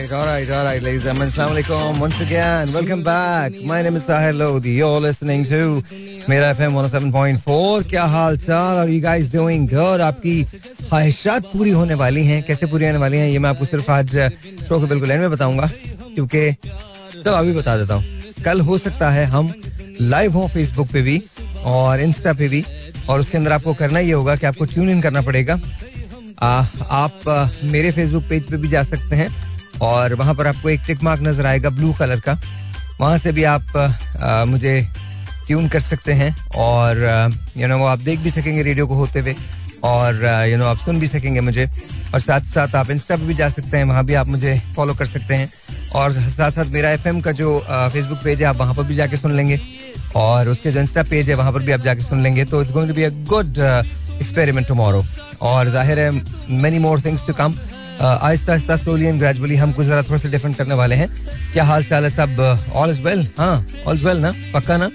right, all right, all right, ladies and gentlemen. Assalamu alaikum once again. Welcome back. My name is Sahir Lodi. You're listening to Mera FM 107.4. क्या हाल चाल? Are you guys doing good? आपकी ख्वाहिशात पूरी होने वाली हैं कैसे पूरी होने वाली हैं ये मैं आपको सिर्फ़ आज शो के बिल्कुल एंड में बताऊँगा क्योंकि चलो अभी बता देता हूँ कल हो सकता है हम लाइव हों फेसबुक पे भी और इंस्टा पे भी और उसके अंदर आपको करना ये होगा कि आपको ट्यून इन करना पड़ेगा आ, आप आ, मेरे फेसबुक पेज पे भी जा सकते हैं और वहाँ पर आपको एक टिक मार्क नज़र आएगा ब्लू कलर का। वहाँ से भी आप आ, मुझे ट्यून कर सकते हैं और यू नो वो आप देख भी सकेंगे रेडियो को होते हुए और यू नो आप सुन भी सकेंगे मुझे। और साथ साथ आप इंस्टा पे भी जा सकते हैं वहाँ भी आप मुझे फॉलो कर सकते हैं। और साथ साथ मेरा एफएम का जो फेसबुक पेज है आप वहाँ पर भी जाके सुन लेंगे। और उसके जो इंस्टा पेज है वहाँ पर भी आप जाके सुन लेंगे। तो it's going to be a good experiment tomorrow और ज़ाहिर है many more things to come आहिस्ता आहिस्ता स्लोली एंड ग्रेजुअली हम कुछ ज़रा थोड़ा सा डिफरेंट करने वाले हैं क्या हाल चाल है सब ऑल इज़ वेल हाँ ऑल इज़ वेल ना पक्का ना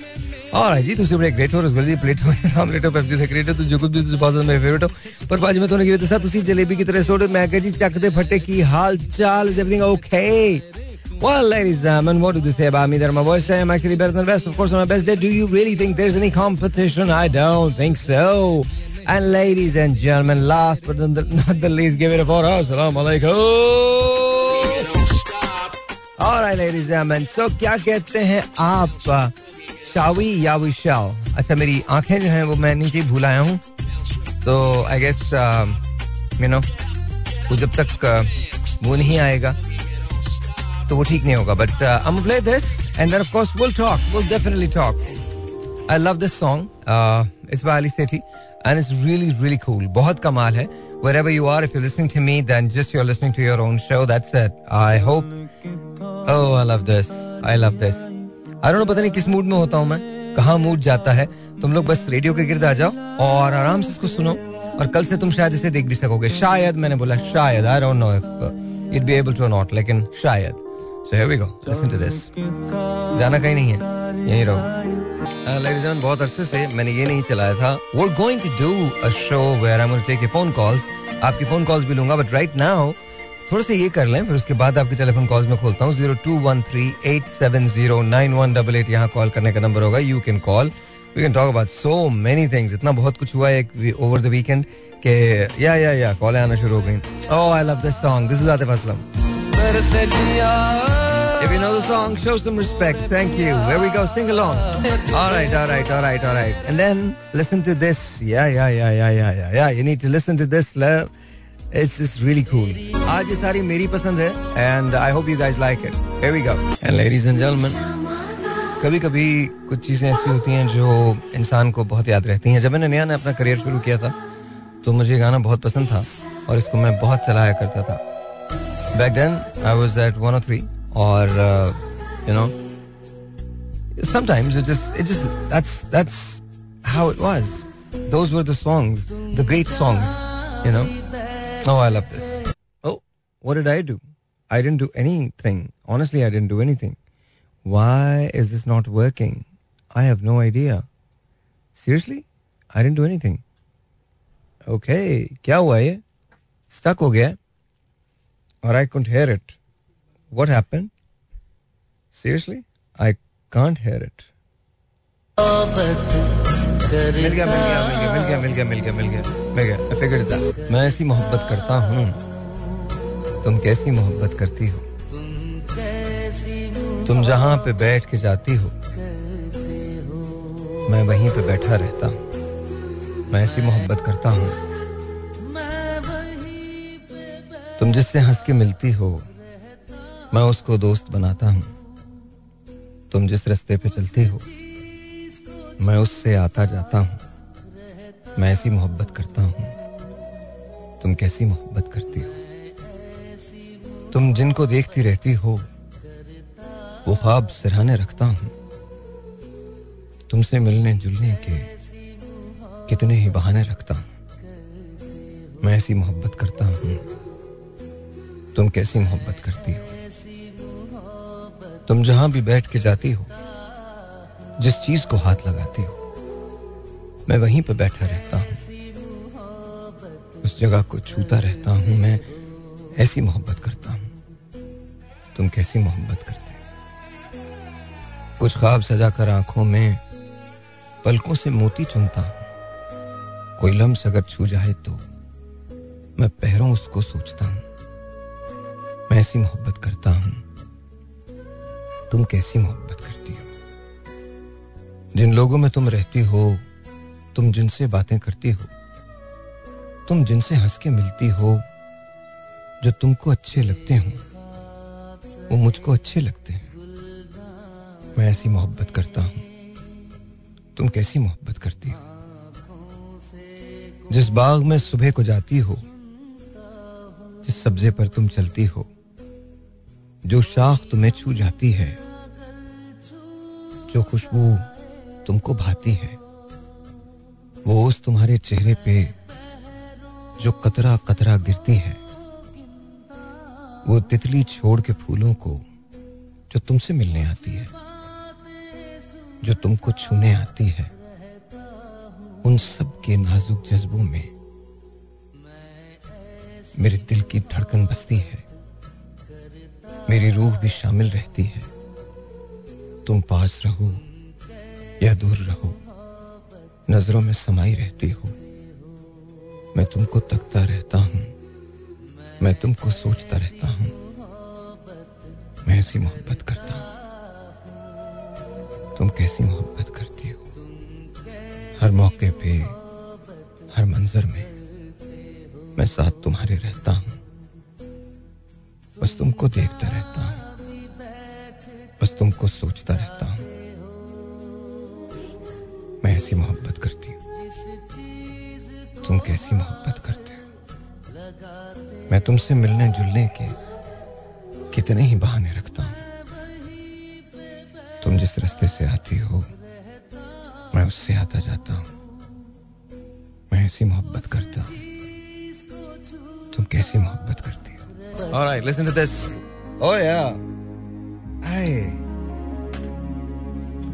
और तो जी तुझे बड़े ग्रेट हो रसगुल्ले प्लेट हो ऑमलेट लेटो पेप्सी से ग्रेट हो तो जो कुछ भी बहुत मेरे फेवरेट हो पर भाजी में तो नहीं की साथ उसी जलेबी की तरह सोड मैं कह जी चकते फटे की हाल चाल is everything okay Well, ladies and gentlemen, what do you say about me? That my voice, I am actually better than the best. Of course, on my best day, do you really think there's any competition? I don't think so. And ladies and gentlemen, last but not the least, give it a for us. Assalamu alaikum. All right, ladies and gentlemen. So, क्या कहते हैं आप शावी या विशाल अच्छा मेरी आँखें जो हैं वो मैं नीचे भूल आया हूँ तो आई गेस यू नो वो जब तक uh, वो नहीं आएगा तो वो ठीक नहीं होगा but I am play this and then of course will talk will definitely talk I love this song it's by Ali Sethi and it's really really cool बहुत कमाल है wherever you are if you're listening to me then just you're listening to your own show that's it i hope oh i love this i love this i don't know पता नहीं किस mood में होता हूँ मैं कहाँ mood जाता है तुम लोग बस रेडियो के गिर्द आ जाओ और आराम से इसको सुनो और कल से तुम शायद इसे देख भी सकोगे शायद मैंने बोला शायद I don't know if you'd be able to or not लेकिन शायद So here we go. Listen to this. जाना कहीं नहीं है। यहीं रहो। ladies and बहुत अरसे से मैंने ये नहीं चलाया था। Going to do a show where I'm going to take your phone calls. आपकी फ़ोन कॉल्स भी लूँगा बट राइट नाउ थोड़ा सा ये कर लें, फिर उसके बाद आपकी टेलीफोन कॉल्स में खोलता हूँ। Zero two one three eight seven zero nine one double eight यहाँ कॉल करने का नंबर होगा। You can call we can talk about so many things इतना बहुत कुछ हुआ है ओवर द वीकेंड के या या या कॉल आना शुरू हो गई। ओह I love this song this is Atif Aslam If you know the song, show some respect. Thank you. Here we go. Sing along. All right, all right, all right, all right. And then listen to this. Yeah, yeah, yeah, yeah, yeah, yeah, yeah. You need to listen to this. love. It's just really cool. आज ये सारी मेरी पसंद है and I hope you guys like it. Here we go. And ladies and gentlemen, कभी कभी कुछ चीज़ें ऐसी होती हैं जो इंसान को बहुत याद रहती हैं जब मैंने नया नया अपना करियर शुरू किया था तो मुझे गाना बहुत पसंद था और इसको मैं बहुत चलाया करता था back then I was at one three or uh, you know sometimes it just it just that's that's how it was those were the songs the great songs you know oh i love this oh what did i do i didn't do anything honestly i didn't do anything why is this not working i have no idea seriously i didn't do anything okay क्या हुआ ये stuck हो गया और I couldn't hear it what happened? Seriously? I can't hear it. मिल गया मिल गया मिल गया मिल गया मिल गया मिल गया मिल गया I figured that. मैं ऐसी मोहब्बत करता हूँ तुम कैसी मोहब्बत करती हो तुम जहाँ पे बैठ के जाती हो, मैं वहीं पे बैठा रहता हूँ मैं ऐसी मोहब्बत करता हूँ तुम जिससे हंस के मिलती हो मैं उसको दोस्त बनाता हूँ। तुम जिस रास्ते पे चलती हो, मैं उससे आता जाता हूँ। मैं ऐसी मोहब्बत करता हूँ। तुम कैसी मोहब्बत करती हो? तुम जिनको देखती रहती हो, वो ख्वाब सिरहाने रखता हूँ। तुमसे मिलने जुलने के कितने ही बहाने रखता हूँ। मैं ऐसी मोहब्बत करता हूँ। तुम कैसी मोहब्बत करती हो? तुम जहाँ भी बैठ के जाती हो, जिस चीज़ को हाथ लगाती हो, मैं वहीं पर बैठा रहता हूँ। उस जगह को छूता रहता हूँ, मैं ऐसी मोहब्बत करता हूँ। तुम कैसी मोहब्बत करते कुछ ख्वाब सजा कर आँखों में पलकों से मोती चुनता हूँ। कोई लम्स अगर छू जाए तो मैं पहरों उसको सोचता हूँ। मैं ऐसी मोहब्बत करता हूँ। तुम कैसी मोहब्बत करती हो? जिन लोगों में तुम रहती हो, तुम जिनसे बातें करती हो, तुम जिनसे हंस के मिलती हो, जो तुमको अच्छे लगते हो, वो मुझको अच्छे लगते हैं। मैं ऐसी मोहब्बत करता हूँ। तुम कैसी मोहब्बत करती हो? जिस बाग में सुबह को जाती हो, जिस सब्जे पर तुम चलती हो, जो शाख तुम्हें छू जाती है जो खुशबू तुमको भाती है, वो उस तुम्हारे चेहरे पे जो कतरा कतरा गिरती है, वो तितली छोड़ के फूलों को जो तुमसे मिलने आती है, जो तुमको छूने आती है, उन सब के नाजुक जज्बों में मेरे दिल की धड़कन बसती है, मेरी रूह भी शामिल रहती है। तुम पास रहो या दूर रहो। नज़रों में समाई रहती हो। मैं तुमको तकता रहता हूँ। मैं तुमको सोचता रहता हूँ। मैं ऐसी मोहब्बत करता हूँ। तुम कैसी मोहब्बत करती हो? हर मौके पे, हर मंजर में मैं साथ तुम्हारे रहता हूँ। बस तुमको देखता रहता हूँ। बस तुमको सोचता रहता हूँ। मैं ऐसी मोहब्बत करती हूँ। तुम कैसी मोहब्बत करते हो? मैं तुमसे मिलने जुलने के कितने ही बहाने रखता हूँ। तुम जिस रास्ते से आती हो मैं उससे आता जाता हूँ। मैं ऐसी मोहब्बत करता हूँ। तुम कैसी मोहब्बत करती हो? Alright, listen to this. Oh yeah.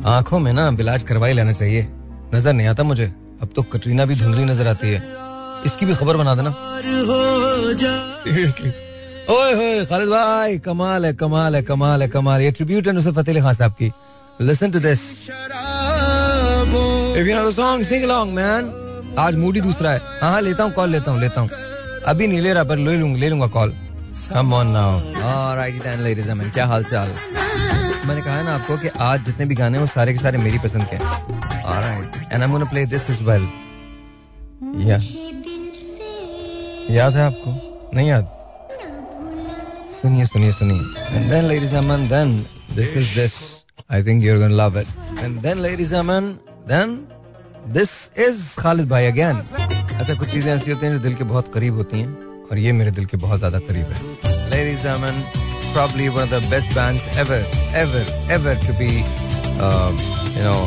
आँखों में ना बिलाज करवाई लेना चाहिए। नज़र नहीं आता मुझे। अब तो कटरीना भी धुंधली नज़र आती है। इसकी भी खबर बना देना। सीरियसली ओए होए, खालिद भाई, कमाल है कमाल है कमाल है, कमाल ये ट्रिब्यूट है नुसरत फतेह खान साहब की। Listen to this if you know the song sing along man आज मूड ही दूसरा है। हाँ हाँ लेता हूँ कॉल लेता हूँ लेता हूँ। अभी नहीं ले रहा, पर ले लूँगा ले लूँगा call come on now alright then ladies and क्या हाल चाल मैंने कहा है ना आपको कि आज जितने भी गाने हैं, वो सारे के सारे मेरी पसंद के alright and I am gonna play this as well या याद है आपको? नहीं याद? सुनिए सुनिए सुनिए। And then ladies and then this is this I think you are gonna love it and then ladies and then this is Khalid भाई अगेन अच्छा कुछ चीज़ें ऐसी होती हैं जो दिल के बहुत करीब होती हैं। और ये मेरे दिल के बहुत ज्यादा करीब है ladies and probably one of the best bands ever, ever, ever to be, uh, you know,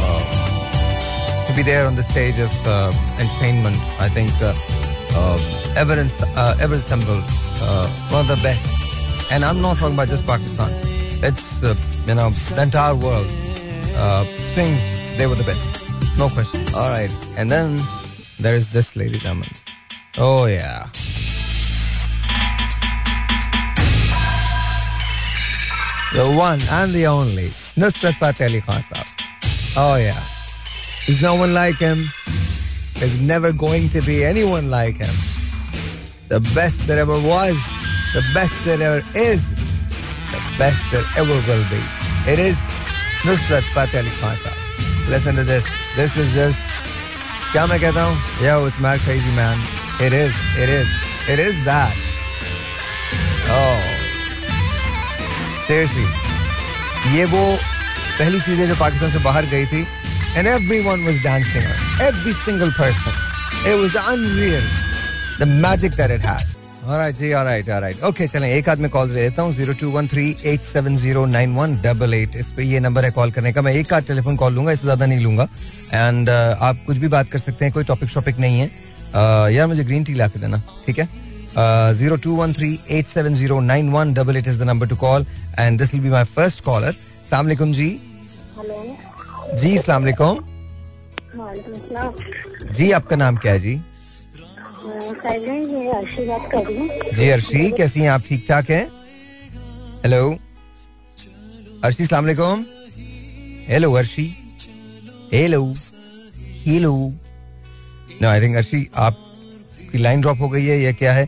uh, to be there on the stage of uh, entertainment. I think uh, uh, ever, in, uh, ever assembled, uh, one of the best. And I'm not talking about just Pakistan. It's uh, you know the entire world. Uh, Strings, they were the best, no question. All right, and then there is this lady, gentlemen. Oh yeah. The one and the only Nusrat Fateh Ali Khan Saab. Oh yeah. There's no one like him. There's never going to be anyone like him. The best that ever was, the best that ever is, the best that ever will be. It is Nusrat Fateh Ali Khan Saab. Listen to this. This is just क्या मैं कहता हूँ Yo, it's mad crazy man. It is, it is, it is that. Seriously. ये वो पहली चीज़ जो पाकिस्तान से बाहर गई थी and everyone was dancing every single person it was unreal the magic that it had चलें एक आदमी कॉल लेता हूँ zero two one three eight seven zero nine one double eight इस नंबर है कॉल करने का। मैं एक आध टेलीफोन कॉल लूँगा इससे ज़्यादा नहीं लूँगा। एंड uh, आप कुछ भी बात कर सकते हैं कोई टॉपिक शॉपिक नहीं है। Uh, यार मुझे ग्रीन टी ला के देना ठीक है? Zero two one three eight seven zero nine one double eight is the number to call and this will be my first caller सलामकुम जी हेलो जी सलामकुम जी आपका नाम क्या है जी रही हूँ। जी अर्शी कैसी हैं आप? ठीक ठाक हैं? हेलो अर्शी सलाम वालेकुम hello Arshi hello hello no I think Arshi आपकी लाइन ड्रॉप हो गई है या क्या है?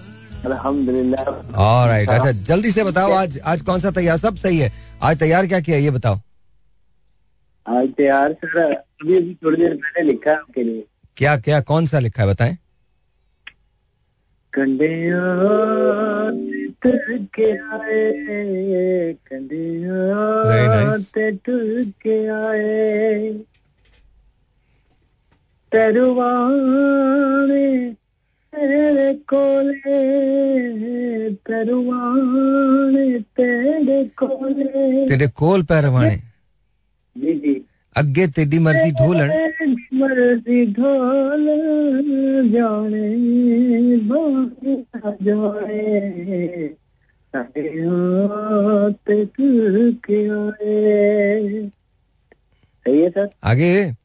अल्हम्दुलिल्लाह। अच्छा जल्दी से बताओ आज आज कौन सा तैयार सब सही है? आज तैयार क्या किया ये बताओ। आज तैयार सर अभी अभी थोड़ी देर पहले लिखा है आपके लिए। क्या क्या कौन सा लिखा है बताएँ। कंडे के आए. ते तुर के आए। तरुवाने तेरे कोले तरुवाने तेरे कोले। तेरे कोल पैरवाने अगे तेरी मर्ज़ी ढोलन मर्ज़ी ढोल जाने सही है सर? आगे।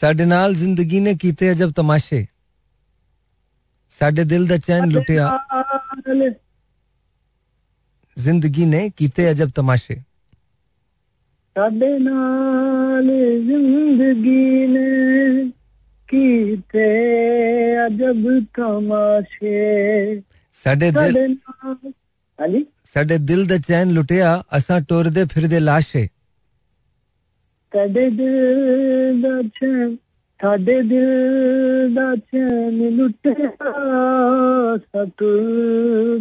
ਸਾਡੇ ਨਾਲ ਜ਼ਿੰਦਗੀ ਨੇ ਕੀਤੇ ਅਜਬ ਤਮਾਸ਼ੇ ਸਾਡੇ ਦਿਲ ਦਾ ਚੈਨ ਲੁੱਟਿਆ नाल ਜ਼ਿੰਦਗੀ ਨੇ ਕੀਤੇ ਅਜਬ ਤਮਾਸ਼ੇ ਸਾਡੇ ਨਾਲ ਜ਼ਿੰਦਗੀ ਨੇ ਕੀਤੇ ਅਜਬ ਤਮਾਸ਼ੇ ਸਾਡੇ ਦਿਲ ਸਾਡੇ ਨਾਲ ਹਾਂਜੀ ਸਾਡੇ ਦਿਲ ਦਾ ਚੈਨ ਲੁੱਟਿਆ ਅਸਾਂ ਟੁਰਦੇ ਫਿਰਦੇ ਲਾਸ਼ੇ ਸਾਡੇ ਦਿਲ ਦਾ ਚੈਨ ਸਾਡੇ ਦਿਲ ਦਾ ਚੈਨ ਲੁੱਟਿਆ ਸਤ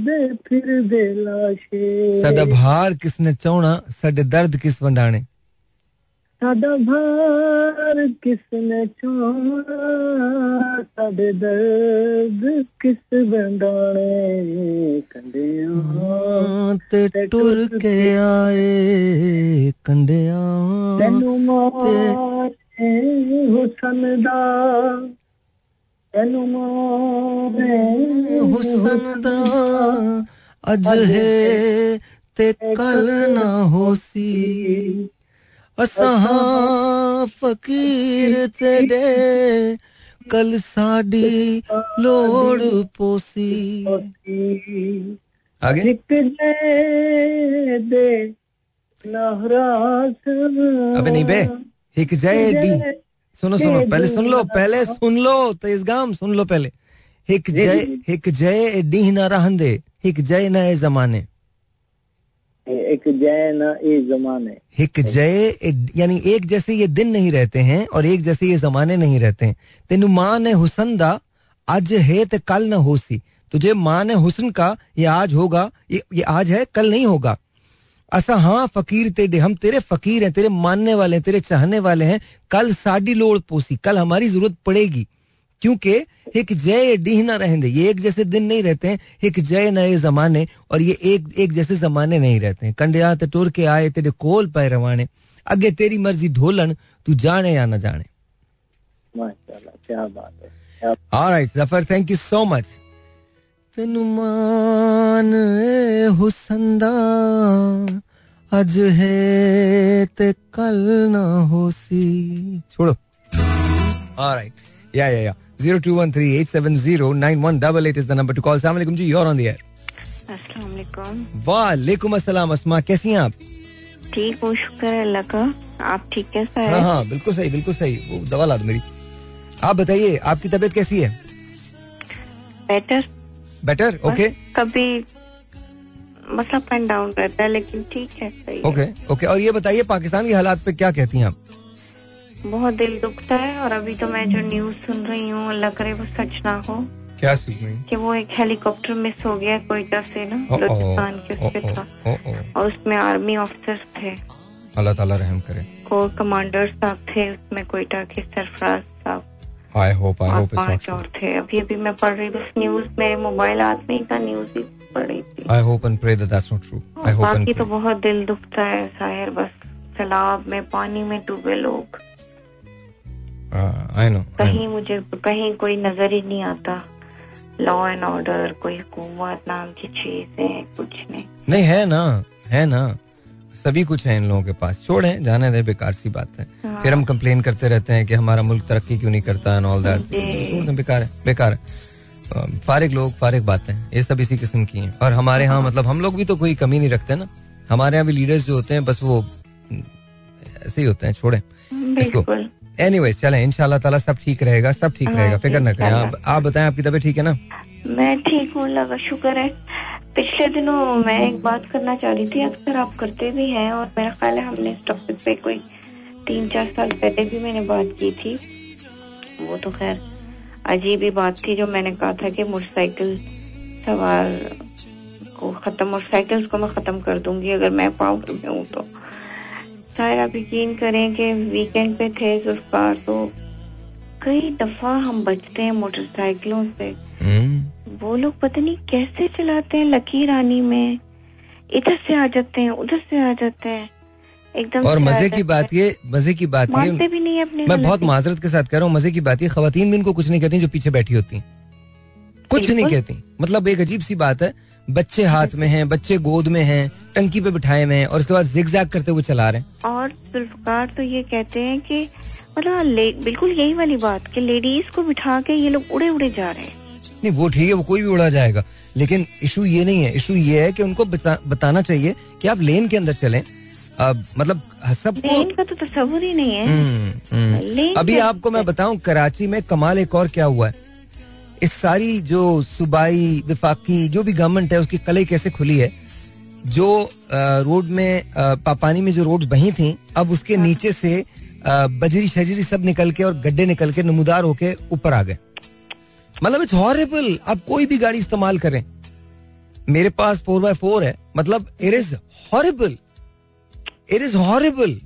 ਦੇ ਫਿਰਦੇ ਲਾਸ਼ੇ ਸਾਡਾ ਭਾਰ ਕਿਸ ਨੇ ਚਾਉਣਾ ਸਾਡੇ ਦਰਦ ਕਿਸ ਵੰਡਾਣੇ सदभार किसने छुआ सब दर्द किस बंदाने कंडियाँ? टुर के आए कंडियाँ। तेनु मारे हुसन दा। तेनु हुसन अज है ते कल ना होसी। ਅਸਾਂ ਫਕੀਰ ਤੇਰੇ ਕੱਲ ਸਾਡੀ ਲੋੜ ਪੋਸੀ आगे ਇੱਕ ਦੇ ਦੇ ਨਹਰਾਸ अबे नहीं बे हिक जय डी सुनो सुनो पहले सुन लो पहले सुन लो तेज गाम सुन लो पहले हिक जी, जय जी। हिक जय डी ना रहंदे हिक जय नए जमाने एक जैन ए जमाने। हिक जय यानी एक जैसे ये दिन नहीं रहते हैं और एक जैसे ये जमाने नहीं रहते हैं। तेनु माँ ने हुसन दा आज है ते कल न होसी। तुझे माँ ने हुसन का ये आज होगा ये, ये आज है कल नहीं होगा। असा हाँ फकीर तेरे हम तेरे फकीर हैं तेरे मानने वाले हैं तेरे चाहने वाले हैं। कल साडी लोड़ पोसी कल हमारी ज़रूरत पड़ेगी। क्योंकि एक जय डीह ना रहेंगे ये एक जैसे दिन नहीं रहते हैं एक जय नए जमाने और ये एक एक जैसे जमाने नहीं रहते हैं। कंडिया ते टुर के आए तेरे कोल पे रवाने। अगे तेरी मर्ज़ी ढोलन तू जाने या ना जाने। क्या बात है alright Zafar thank you so much तेनु मान ए हुसन दा अज है ते कल ना होसी छोड़ो ऑलराइट या या या 021387091888 is the number to call. अस्सलाम वालेकुम जी you're on the air. अस्सलाम वालेकुम वालेकुम अस्सलाम अस्मा कैसी हैं आप ठीक हूँ शुक्र है अल्लाह का। आप ठीक कैसा हाँ? हाँ बिल्कुल सही बिल्कुल सही। वो दवा ला दो मेरी। आप बताइए आपकी तबीयत कैसी है? बेटर बेटर ओके कभी बस अप एंड डाउन रहता है लेकिन ठीक है सही। ओके ओके और ये बताइए पाकिस्तान के हालात पे क्या कहती हैं आप? बहुत दिल दुखता है और अभी तो मैं जो न्यूज़ सुन रही हूँ अल्लाह करे वो सच ना हो। क्या सीख रही कि वो एक हेलीकॉप्टर मिस हो गया कोयटा से ना बलूचिस्तान के था और उसमें आर्मी ऑफिसर थे। अल्लाह ताला रहम करे। कोर कमांडर साहब थे उसमें कोयटा के सरफराज साहब। आई होप आई होप पाँच और थे। अभी अभी मैं पढ़ रही थी न्यूज़ मेरे मोबाइल हाथ में ही था न्यूज़ ही पढ़ रही थी। I hope and pray that that's not true I hope बाकी तो बहुत दिल दुखता है साहिर बस तालाब में पानी में डूबे लोग। आई नो कहीं मुझे कहीं कोई नज़र ही नहीं आता। लॉ एंड ऑर्डर कोई हुकूमत नाम की चीज़ है कुछ नहीं। नहीं है ना है ना। सभी कुछ है इन लोगों के पास। छोड़े जाने दे बेकार सी बात है। हाँ। फिर हम कंप्लेन करते रहते हैं कि हमारा मुल्क तरक्की क्यों नहीं करता एंड ऑल दैट बेकार है बेकार है। फारिग लोग फारिग बातें ये सब इसी किस्म की हैं। और हमारे यहाँ मतलब हम लोग भी तो कोई कमी नहीं रखते ना। हमारे यहाँ भी लीडर्स जो होते हैं बस वो हम्म, ऐसे ही होते हैं छोड़े। इसको एनीवेज चलें इंशाल्लाह ताला सब ठीक रहेगा सब ठीक हाँ, रहेगा फ़िक्र ना करें। आप आप बताएँ आपकी तबीयत ठीक है ना? मैं ठीक हूँ लगा शुक्र है। पिछले दिनों मैं एक बात करना चाह रही थी अक्सर आप करते भी हैं और मेरा ख्याल है हमने इस टॉपिक पे कोई तीन चार साल पहले भी मैंने बात की थी। वो तो खैर अजीब ही बात थी जो मैंने कहा था कि मोटरसाइकिल सवार को खत्म मोटरसाइकिल्स को मैं खत्म कर दूँगी अगर मैं पावर में हूँ तो। शायद आप यकीन करें कि वीकेंड पे थे जुल्फकार तो कई दफ़ा हम बचते हैं मोटरसाइकिलों से। हम्म, वो लोग पता नहीं कैसे चलाते हैं लकी रानी में। इधर से आ जाते हैं उधर से आ जाते हैं। एकदम और मज़े की बात ये मज़े की बात ये भी नहीं अपनी मैं बहुत माजरत के साथ कह रहा हूँ मज़े की बात ये खातन भी इनको कुछ नहीं कहती जो पीछे बैठी होती। कुछ नहीं कहती। मतलब एक अजीब सी बात है बच्चे हाथ में हैं बच्चे गोद में हैं टंकी पे बिठाए हुए हैं और उसके बाद जिग करते हुए चला रहे हैं। और जुल्फकार तो ये कहते हैं कि मतलब बिल्कुल यही वाली बात कि लेडीज़ को बिठा के ये लोग उड़े उड़े जा रहे हैं। नहीं वो ठीक है वो कोई भी उड़ा जाएगा। लेकिन इशू ये नहीं है इशू ये है कि उनको बता, बताना चाहिए कि आप लेन के अंदर चलें। अब मतलब सबको लेन का तो तस्वुर ही नहीं है। हम्म, हम्म। लेन अभी आपको मैं बताऊँ कराची में कमाल एक और क्या हुआ है? इस सारी जो सूबाई विफाकी जो भी गवर्नमेंट है उसकी कलई कैसे खुली है? जो रोड में अ, पा- पानी में जो रोड बही थी अब उसके हाँ। नीचे से बजरी शजरी सब निकल के और गड्ढे निकल के नमूदार होके ऊपर आ गए। मतलब इट्स हॉरेबल आप कोई भी गाड़ी इस्तेमाल करें। मेरे पास फोर बाय फोर है। मतलब it is horrible it is horrible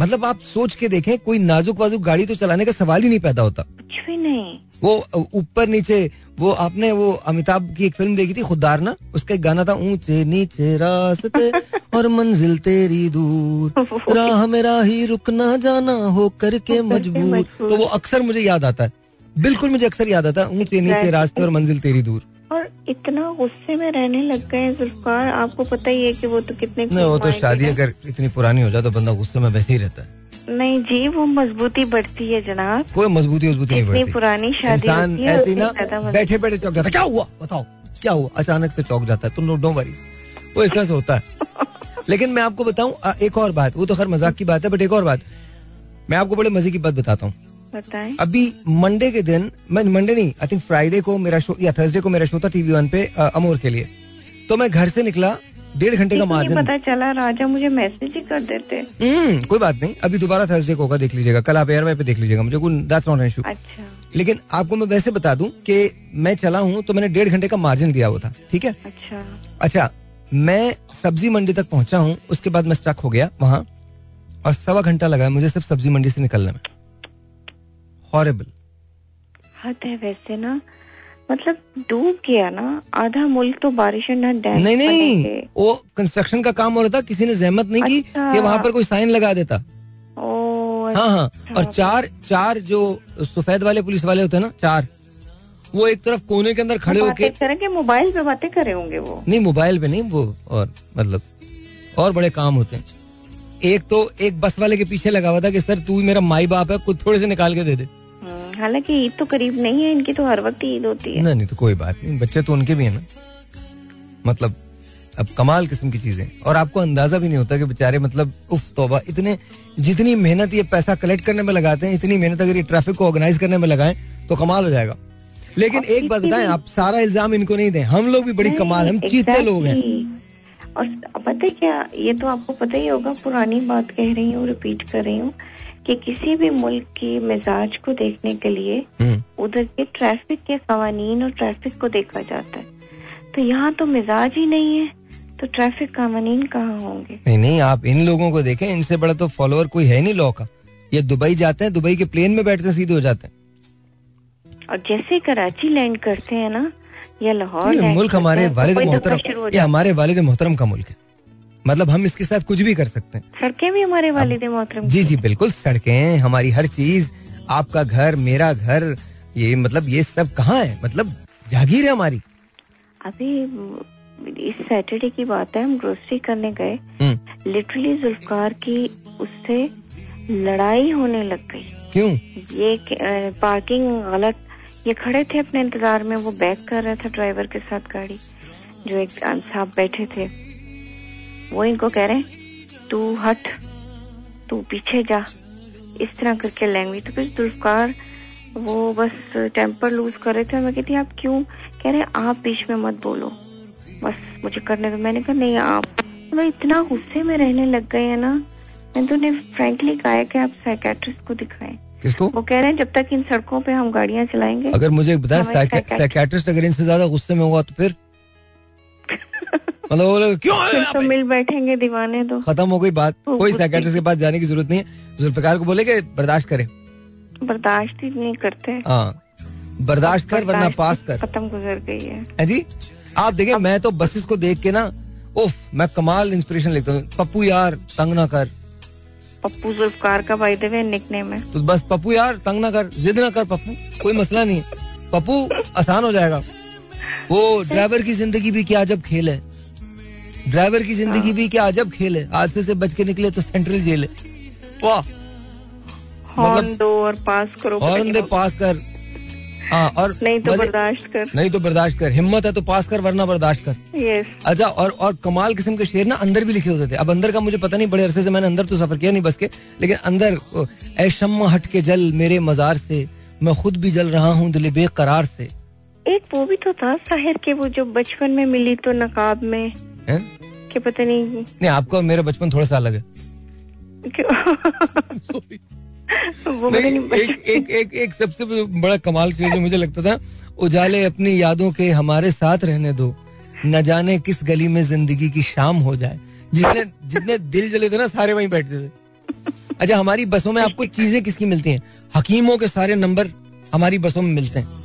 मतलब आप सोच के देखें कोई नाजुक वाजुक गाड़ी तो चलाने का सवाल ही नहीं पैदा होता। कुछ भी नहीं। वो ऊपर नीचे वो आपने वो अमिताभ की एक फ़िल्म देखी थी खुदार ना? उसका एक गाना था ऊँचे नीचे रास्ते और मंजिल तेरी दूर। राह मेरा ही रुकना जाना हो करके मजबूर। मजबूर। तो वो अक्सर मुझे याद आता है। बिल्कुल मुझे अक्सर याद आता है ऊँचे नीचे रास्ते और मंजिल तेरी दूर। और इतना गुस्से में रहने लग गए हैं जुल्फकार आपको पता ही है कि वो तो कितने नहीं वो तो शादी अगर इतनी पुरानी हो जाए तो बंदा गुस्से में वैसे ही रहता है। नहीं जी वो मजबूती बढ़ती है जनाब। कोई मजबूती मजबूती नहीं बढ़ती। पुरानी शादी इंसान ऐसे ना बैठे बैठे चौक जाता क्या हुआ? बताओ क्या हुआ? अचानक से चौक जाता है। तो नो डोंट वरी वो इस तरह से होता है। लेकिन मैं आपको बताऊँ एक और बात वो तो खैर मज़ाक की बात है बट एक और बात। मैं आपको बड़े मज़े की बात बताता हूँ। बताएँ। अभी मंडे के दिन मैं मंडे नहीं आई थिंक फ्राइडे को मेरा शो या थर्सडे को मेरा शो था टीवी वन पे अमोर के लिए। तो मैं घर से निकला डेढ़ घंटे का मार्जिन पता चला राजा मुझे मैसेज ही कर देते। हम्म कोई बात नहीं अभी दोबारा थर्सडे को होगा देख लीजिएगा। कल आप एयरवे पे देख लीजिएगा मुझे नॉट अच्छा। लेकिन आपको मैं वैसे बता दूँ कि मैं चला हूँ तो मैंने डेढ़ घंटे का मार्जिन दिया हुआ था ठीक है? अच्छा। अच्छा मैं सब्ज़ी मंडी तक पहुँचा हूँ उसके बाद मैं स्टक हो गया वहाँ और सवा घंटा लगा मुझे सिर्फ़ सब्ज़ी मंडी से निकलने में। हॉरेबल हद है वैसे ना मतलब डूब गया ना आधा मुल्क तो बारिश ना डैम नहीं नहीं वो कंस्ट्रक्शन का काम हो रहा था किसी ने जहमत नहीं की अच्छा। कि वहाँ पर कोई साइन लगा देता। ओ हाँ हाँ अच्छा। और चार चार जो सफ़ेद वाले पुलिस वाले होते हैं ना चार वो एक तरफ़ कोने के अंदर खड़े होके बातें करें कि मोबाइल पे बातें करे होंगे वो। नहीं मोबाइल पे नहीं वो और मतलब और बड़े काम होते हैं। एक तो एक बस वाले के पीछे लगा हुआ था कि सर तू मेरा माई बाप है कुछ थोड़े से निकाल के दे दे। हालाँकि ईद तो करीब नहीं है इनकी तो हर वक्त ईद होती है। नहीं नहीं तो कोई बात नहीं। बच्चे तो उनके भी है ना। मतलब अब कमाल किस्म की चीज़ें। और आपको अंदाज़ा भी नहीं होता कि बेचारे मतलब उफ तौबा इतने जितनी मेहनत ये पैसा कलेक्ट करने में लगाते हैं इतनी मेहनत अगर ये ट्रैफ़िक को ऑर्गेनाइज करने में लगाएँ तो कमाल हो जाएगा। लेकिन एक बात बताएँ आप सारा इल्ज़ाम इनको नहीं दें। हम लोग भी बड़ी कमाल हम चीते लोग हैं। और पता क्या ये तो आपको पता ही होगा पुरानी बात कह रही हूँ रिपीट कर रही हूँ। कि किसी भी मुल्क के मिजाज को देखने के लिए हम्म, उधर के ट्रैफ़िक के कवानीन और ट्रैफ़िक को देखा जाता है। तो यहाँ तो मिजाज ही नहीं है तो ट्रैफ़िक कवानीन कहाँ होंगे? नहीं नहीं आप इन लोगों को देखें इनसे बड़ा तो फॉलोअर कोई है नहीं लॉ का। ये दुबई जाते हैं दुबई के प्लेन में बैठते सीधे हो जाते हैं। और जैसे कराची लैंड करते हैं ना या लाहौर मुल्क हमारे तो वालिद मोहतरम ये हमारे वालिद मोहतरम का मुल्क है। मतलब हम इसके साथ कुछ भी कर सकते हैं। सड़कें भी हमारे वालिद मोहतरम। जी जी बिल्कुल सड़कें हमारी हर चीज़ आपका घर मेरा घर ये मतलब ये सब कहाँ है? मतलब जागीर है हमारी। अभी इस सैटरडे की बात है हम ग्रोसरी करने गए। हम्म, लिटरली जुल्फकार की उससे लड़ाई होने लग गई। क्यों? ये पार्किंग गलत ये खड़े थे अपने इंतज़ार में वो बैक कर रहा था ड्राइवर के साथ गाड़ी जो एक साहब बैठे थे। वो इनको कह रहे हैं तू हट तू पीछे जा। इस तरह करके लैंग्वेज तो फिर जुल्फकार वो बस टेम्पर लूज कर रहे थे। मैं कहती आप क्यों? कह रहे आप बीच में मत बोलो। बस मुझे करने दो। मैंने कहा नहीं आप मैं इतना गुस्से में रहने लग गए हैं ना। मैंने तो उन्हें फ्रेंकली कहा है कि आप साइकेट्रिस्ट को दिखाएँ। किसको? वो कह रहे हैं जब तक इन सड़कों पे हम गाड़ियाँ चलाएँगे अगर मुझे psychiatrist- साइकेट्रिस्ट अगर इनसे ज़्यादा गुस्से में हुआ तो फिर मतलब वो लोग, क्यों तो मिल बैठेंगे दीवाने तो। खत्म हो गई बात। कोई साइकेट्रिस्ट के पास जाने की ज़रूरत नहीं है। जुल्फकार को बोले कि बर्दाश्त करे। बर्दाश्त ही नहीं करते। हाँ। बर्दाश्त कर वरना पास कर। खत्म गुजर गई है। जी? आप देखें मैं तो बसेस को देख के ना उफ मैं कमाल इंस्पिरेशन लेता हूँ। पप्पू यार तंग ना कर। पप्पू जुल्फकार का बाय द वे निकनेम है। तो बस पप्पू यार तंग ना कर। जिद ना कर पप्पू। कोई मसला नहीं है। पप्पू आसान हो जाएगा। वो ड्राइवर की ज़िंदगी भी क्या जब खेल है। ड्राइवर की ज़िंदगी भी क्या अजब खेल है। हादसे से बच के निकले तो सेंट्रल जेल है। वाह। दो और पास करो हॉर्न मतलब- दे पास कर। हाँ और नहीं तो बर्दाश्त कर। नहीं तो बर्दाश्त कर। हिम्मत है तो पास कर वरना बर्दाश्त कर। यस अच्छा और और कमाल किस्म के शेर ना अंदर भी लिखे होते थे। अब अंदर का मुझे पता नहीं बड़े अरसे से मैंने अंदर तो सफ़र किया नहीं बस के। लेकिन अंदर ओ, ऐ शम्मा हट के जल मेरे मजार से। मैं खुद भी जल रहा हूँ दिल बेकरार से। एक वो भी तो था साहिर के वो जो बचपन में मिली तो नकाब में। हैं? पता नहीं नहीं आपका और मेरा बचपन थोड़ा सा अलग है। क्यों? वो नहीं, नहीं एक एक एक एक सबसे बड़ा कमाल चीज़ जो मुझे लगता था उजाले अपनी यादों के हमारे साथ रहने दो। न जाने किस गली में ज़िंदगी की शाम हो जाए। जितने जितने दिल जले थे ना सारे वहीं बैठते थे। अच्छा हमारी बसों में आपको चीज़ें किसकी मिलती हैं? हकीमों के सारे नंबर हमारी बसों में मिलते हैं।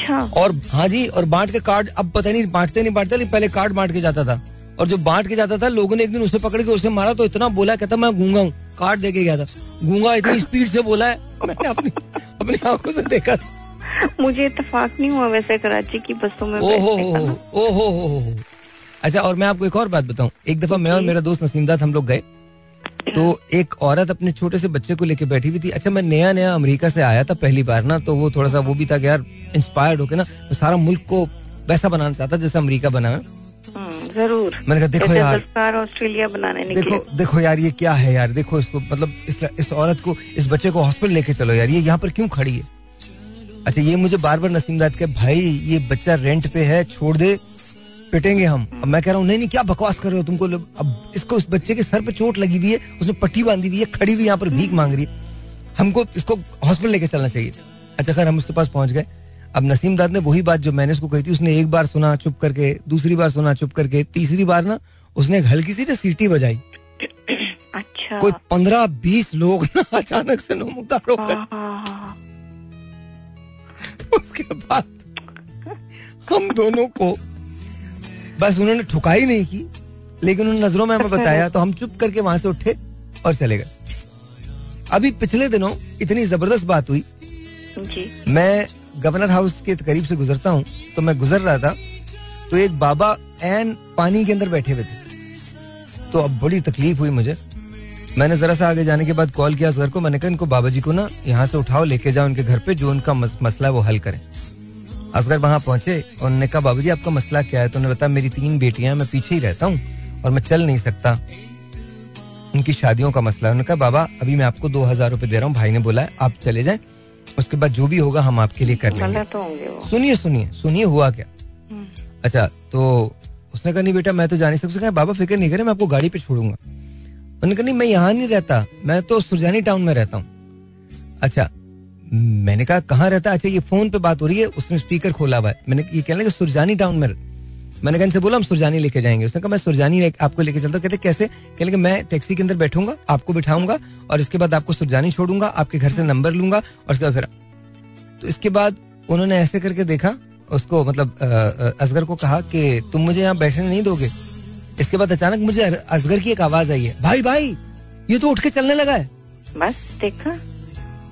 अच्छा। और हाँ जी और बांट के कार्ड अब पता नहीं बांटते नहीं बांटते लेकिन पहले कार्ड बांट के जाता था। और जो बांट के जाता था लोगों ने एक दिन उसे पकड़ के उसे मारा तो इतना बोला कहता मैं गूँगा हूँ। कार्ड दे के गया था। गूँगा इतनी स्पीड से बोला है मैंने अपनी अपनी आँखों से देखा मुझे इतफाक नहीं हुआ वैसे कराची की बसों में ओ हो बैठने हो का हो ना। ओ हो हो हो हो। अच्छा और मैं आपको एक और बात बताऊँ। एक दफ़ा मैं और मेरा दोस्त नसीमदाद हम लोग गए। तो एक औरत अपने छोटे से बच्चे को लेके बैठी हुई थी। अच्छा मैं नया नया अमेरिका से आया था पहली बार ना तो वो थोड़ा सा वो भी था यार इंस्पायर्ड होके ना तो सारा मुल्क को वैसा बनाना चाहता जैसे अमेरिका बना। है हम्म, ज़रूर। मैंने कहा देखो यार ऑस्ट्रेलिया बनाने देखो देखो यार ये क्या है यार देखो इसको मतलब इस इस औरत को इस बच्चे को हॉस्पिटल लेके चलो यार ये यहाँ पर क्यों खड़ी है? अच्छा ये मुझे बार बार नसीमदाद के भाई ये बच्चा रेंट पे है छोड़ दे पिटेंगे हम। अब मैं कह रहा हूँ नहीं नहीं क्या बकवास कर रहे हो तुमको? अब इसको इस बच्चे के सर पे चोट लगी हुई है उसने पट्टी बांधी हुई है खड़ी हुई यहाँ पर भीख मांग रही है। हमको इसको हॉस्पिटल लेके चलना चाहिए। अच्छा खैर हम उसके पास पहुँच गए। अब नसीम दाद ने वही बात जो मैंने उसको कही थी उसने एक बार सुना चुप करके दूसरी बार सुना चुप करके तीसरी बार ना उसने एक हल्की सी ना सीटी बजाई। अच्छा। कोई पंद्रह बीस लोग ना अचानक से नमूदार हो गए। हाँ, हाँ, हाँ। उसके बाद हम दोनों को बस उन्होंने ठुकाई नहीं की लेकिन उन नज़रों में हमें बताया तो हम चुप करके वहाँ से उठे और चले गए। अभी पिछले दिनों इतनी ज़बरदस्त बात हुई। जी। मैं गवर्नर हाउस के करीब से गुजरता हूँ तो मैं गुजर रहा था तो एक बाबा एन पानी के अंदर बैठे हुए थे। तो अब बड़ी तकलीफ़ हुई मुझे। मैंने जरा सा आगे जाने के बाद कॉल किया सर को मैंने कहा इनको बाबा जी को ना यहाँ से उठाओ लेके जाओ उनके घर पे जो उनका मस, मसला है वो हल करें। असगर वहाँ पहुँचे उन्होंने कहा बाबू जी आपका मसला क्या है? तो उन्होंने बताया मेरी तीन बेटियाँ मैं पीछे ही रहता हूँ और मैं चल नहीं सकता। उनकी शादियों का मसला उन्होंने कहा बाबा अभी मैं आपको दो हज़ार रुपए दे रहा हूँ भाई ने बोला है आप चले जाएँ उसके बाद जो भी होगा हम आपके लिए कर लेंगे। सुनिए सुनिए सुनिए हुआ क्या? हम्म, अच्छा तो उसने कहा नहीं बेटा मैं तो जा नहीं सकता। बाबा फ़िक्र नहीं करे मैं आपको गाड़ी पे छोड़ूँगा। उन्होंने कहा नहीं मैं यहाँ नहीं रहता मैं तो सुरजानी टाउन में रहता हूँ। अच्छा मैंने कहा, कहाँ रहता है? अच्छा ये फ़ोन पे बात हो रही है, उसने स्पीकर खोला हुआ है। मैंने ये कहने लगा, सुरजानी टाउन में मैंने कहा, इनसे बोला, हम सुरजानी लेके जाएँगे। उसने कहा, मैं सुरजानी आपको लेके चलता कहते, कैसे? कहने मैं टैक्सी के अंदर बैठूँगा, आपको बिठाऊँगा और इसके बाद आपको सुरजानी छोड़ूँगा, आपके घर से नंबर लूँगा और उसके बाद फिर तो इसके बाद उन्होंने ऐसे करके देखा, उसको मतलब असगर को कहा कि, तुम मुझे यहाँ बैठने नहीं दोगे। इसके बाद अचानक मुझे असगर की एक आवाज़ आई है, भाई भाई, ये तो उठ के चलने लगा है। बस, देखा।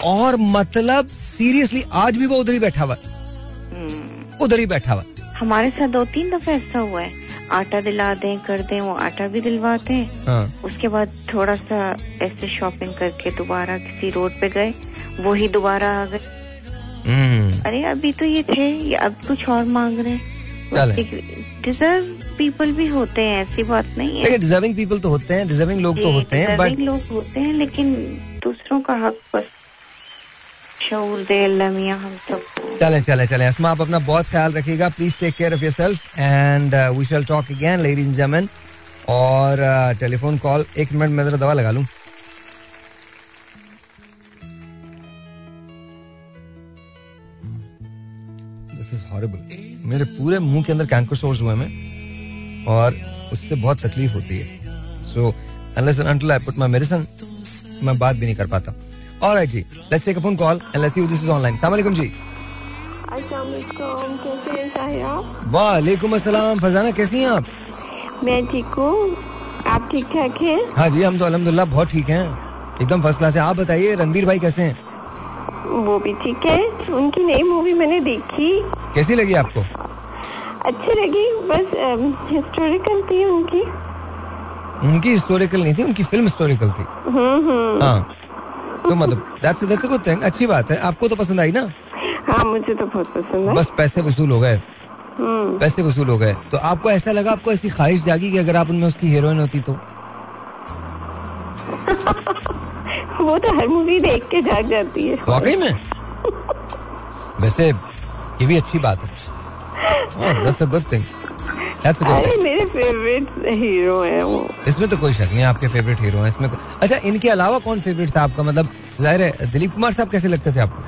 और मतलब सीरियसली आज भी वो उधर ही बैठा हुआ हम्म, उधर ही बैठा हुआ हमारे साथ दो तीन दफ़ा ऐसा हुआ है। आटा दिला दें कर दें वो आटा भी दिलवाते हैं। हाँ। उसके बाद थोड़ा सा ऐसे शॉपिंग करके दोबारा किसी रोड पे गए वो ही दोबारा आ गए। हम्म, अरे अभी तो ये थे ये अब कुछ और मांग रहे हैं। डिजर्व पीपल भी होते हैं ऐसी बात नहीं है। डिजर्विंग पीपल तो होते हैं डिजर्विंग लोग तो होते हैं बट लोग होते हैं लेकिन दूसरों का हक बस मियाँ चलें चलें चलें। असमा, आप अपना बहुत ख्याल रखिएगा। Please take care of yourself and we shall talk again ladies and और टेलीफोन कॉल एक मिनट में जरा दवा लगा लूँ। मेरे पूरे मुँह के अंदर कैंकर सोर्स हुए हैं और उससे बहुत तकलीफ़ होती है। So unless and until I put my medicine, मैं बात भी नहीं कर पाता। Alright ji let's take a phone call and let's see this is online अस्सलाम वालेकुम जी हैं वालेकुम अस्सलाम फरजाना कैसी हैं आप? मैं ठीक हूँ। आप ठीक ठाक हैं? हाँ जी हम तो अल्हम्दुलिल्लाह बहुत ठीक हैं। एकदम फ़र्स्ट क्लास है। आप बताइए रणबीर भाई कैसे हैं? वो भी ठीक है। उनकी नई मूवी मैंने देखी। कैसी लगी आपको? अच्छी लगी। बस हिस्टोरिकल थी उनकी। उनकी हिस्टोरिकल नहीं थी उनकी फ़िल्म हिस्टोरिकल थी। हम्म हम्म। हाँ। तो मतलब that's that's a good thing अच्छी बात है। आपको तो पसंद आई ना? हाँ मुझे तो बहुत पसंद है। बस पैसे वसूल हो गए। हम्म। पैसे वसूल हो गए। तो आपको ऐसा लगा आपको ऐसी ख्वाहिश जागी कि अगर आप उनमें उसकी हीरोइन होती तो? वो तो हर मूवी देख के जाग जाती है। वाकई में? वैसे ये भी अच्छी बात है। That's a good thing a good अरे मेरे फेवरेट हीरो है वो। इसमें तो कोई शक नहीं आपके फेवरेट हीरो हैं इसमें अच्छा इनके अलावा कौन फेवरेट था आपका? मतलब ज़ाहिर है दिलीप कुमार साहब कैसे लगते थे आपको?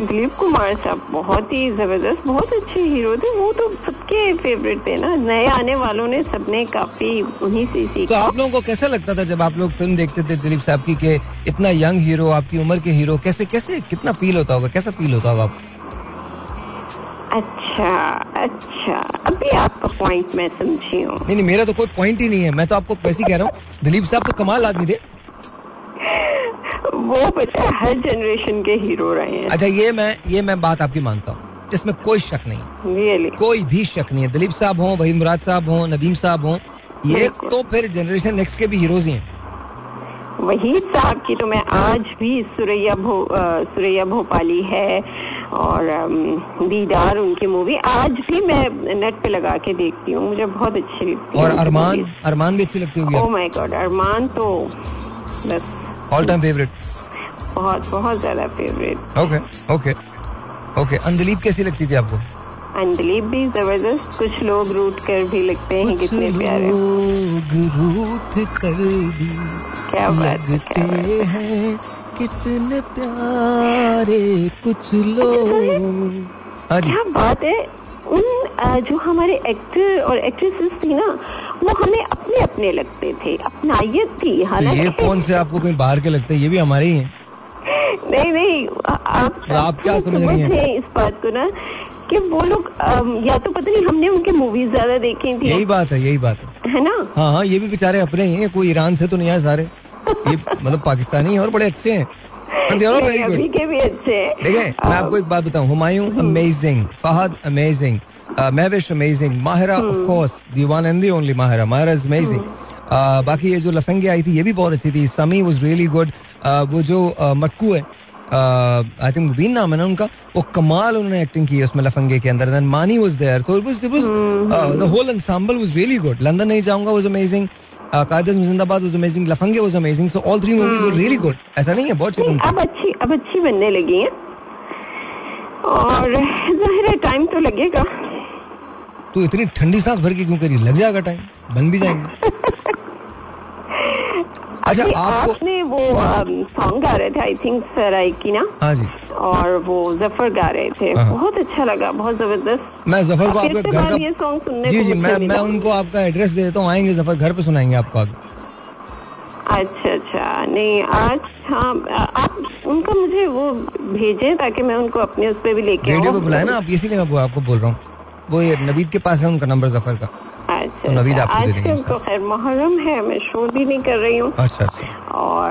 दिलीप कुमार साहब बहुत ही ज़बरदस्त बहुत अच्छे हीरो थे। वो तो सबके फेवरेट थे ना। नए आने वालों ने सबने काफ़ी उन्हीं से सीखा। तो आप लोगों को कैसा लगता था जब आप लोग फ़िल्म देखते थे दिलीप साहब की कि इतना यंग हीरो आपकी उम्र के हीरो कैसे कैसे कितना फील होता होगा? कैसा फील होता होगा आपको अच्छा अच्छा। अभी आपका पॉइंट मैं समझी हूँ। नहीं नहीं मेरा तो कोई पॉइंट ही नहीं है। मैं तो आपको वैसे कह रहा हूँ दिलीप साहब तो कमाल आदमी थे। वो पता हर जनरेशन के हीरो रहे हैं। अच्छा ये मैं ये मैं बात आपकी मानता हूँ। जिसमें कोई शक नहीं। रियली कोई भी शक नहीं है। दिलीप साहब हों वही मुराद साहब हों नदीम साहब हों ये तो फिर जनरेशन नेक्स्ट के भी हीरोज ही हैं। वही साहब की तो मैं आज भी सुरैया भो सुरैया भोपाली है और दीदार उनकी मूवी आज भी मैं नेट पे लगा के देखती हूँ। मुझे बहुत अच्छी लगती और अरमान अरमान भी अच्छी लगती होगी ओ माय गॉड अरमान तो बस। ऑल टाइम फेवरेट बहुत बहुत ज़्यादा favourite okay okay okay Andleeb कैसी लगती थी आपको? अंदलीप भी ज़बरदस्त। कुछ लोग रूट कर भी लगते हैं कितने प्यारे। लोग रूठ कर भी। क्या बात है लगते हैं। कितने प्यारे कुछ लोग। हाँ क्या बात है उन जो हमारे एक्टर और एक्ट्रेसेस थी ना वो हमें अपने अपने लगते थे अपनायत थी तो ये कौन से आपको कहीं बाहर के लगते हैं ये भी हमारे ही हैं। नहीं नहीं आप तो आप क्या समझ रही हैं? इस बात को ना कि वो लोग या तो पता नहीं हमने उनके मूवीज़ ज़्यादा देखी थी। यही बात है यही बात है। है ना? हाँ हाँ ये भी बेचारे अपने ही हैं कोई ईरान से तो नहीं आए सारे। ये मतलब पाकिस्तानी है और बड़े अच्छे हैं. अभी के भी अच्छे हैं। मैं आपको एक बात बताऊँ Humayun amazing Fahad amazing Mehwish amazing Mahira of course the one and the only Mahira. Mahira is amazing बाकी ये जो लफंगे आई थी ये भी बहुत अच्छी थी। समी वाज रियली गुड वो जो मटकू है आई थिंक मुबीन नाम है ना उनका। वो कमाल उन्होंने एक्टिंग की है उसमें लफंगे के अंदर। देन मानी वाज देयर तो it was the whole ensemble was really good London Nahi Jaunga was amazing Qaide Zindabad was amazing Lafange was amazing so all three movies were really good ऐसा नहीं है बहुत अच्छी अब अच्छी अब अच्छी बनने लगी है। और ज़ाहिर है टाइम तो लगेगा। तू इतनी ठंडी सांस भर के क्यों करी? लग जाएगा टाइम बन भी जाएँगे। अच्छा आपको आपने वो सॉन्ग गा रहे थे आई थिंक सराय की ना? हाँ जी। और वो ज़फ़र गा रहे थे। हाँ। बहुत अच्छा लगा बहुत ज़बरदस्त। मैं ज़फ़र को आपके घर बार ये का सॉन्ग सुनने जी जी मैं मैं उनको आपका एड्रेस दे देता हूँ आएँगे ज़फ़र घर पे सुनाएँगे आपको आगे। अच्छा अच्छा। नहीं आज हाँ आप उनका मुझे वो भेजें ताकि मैं उनको अपने उस पर भी लेके रेडियो पे बुलाए ना आप इसीलिए मैं वो आपको बोल रहा हूँ। वो ये नवीद के पास है उनका नंबर ज़फ़र का। तो नवीद आपको दे देंगे आजकल तो खैर मुहर्रम है मैं शोर भी नहीं कर रही हूँ। अच्छा अच्छा। और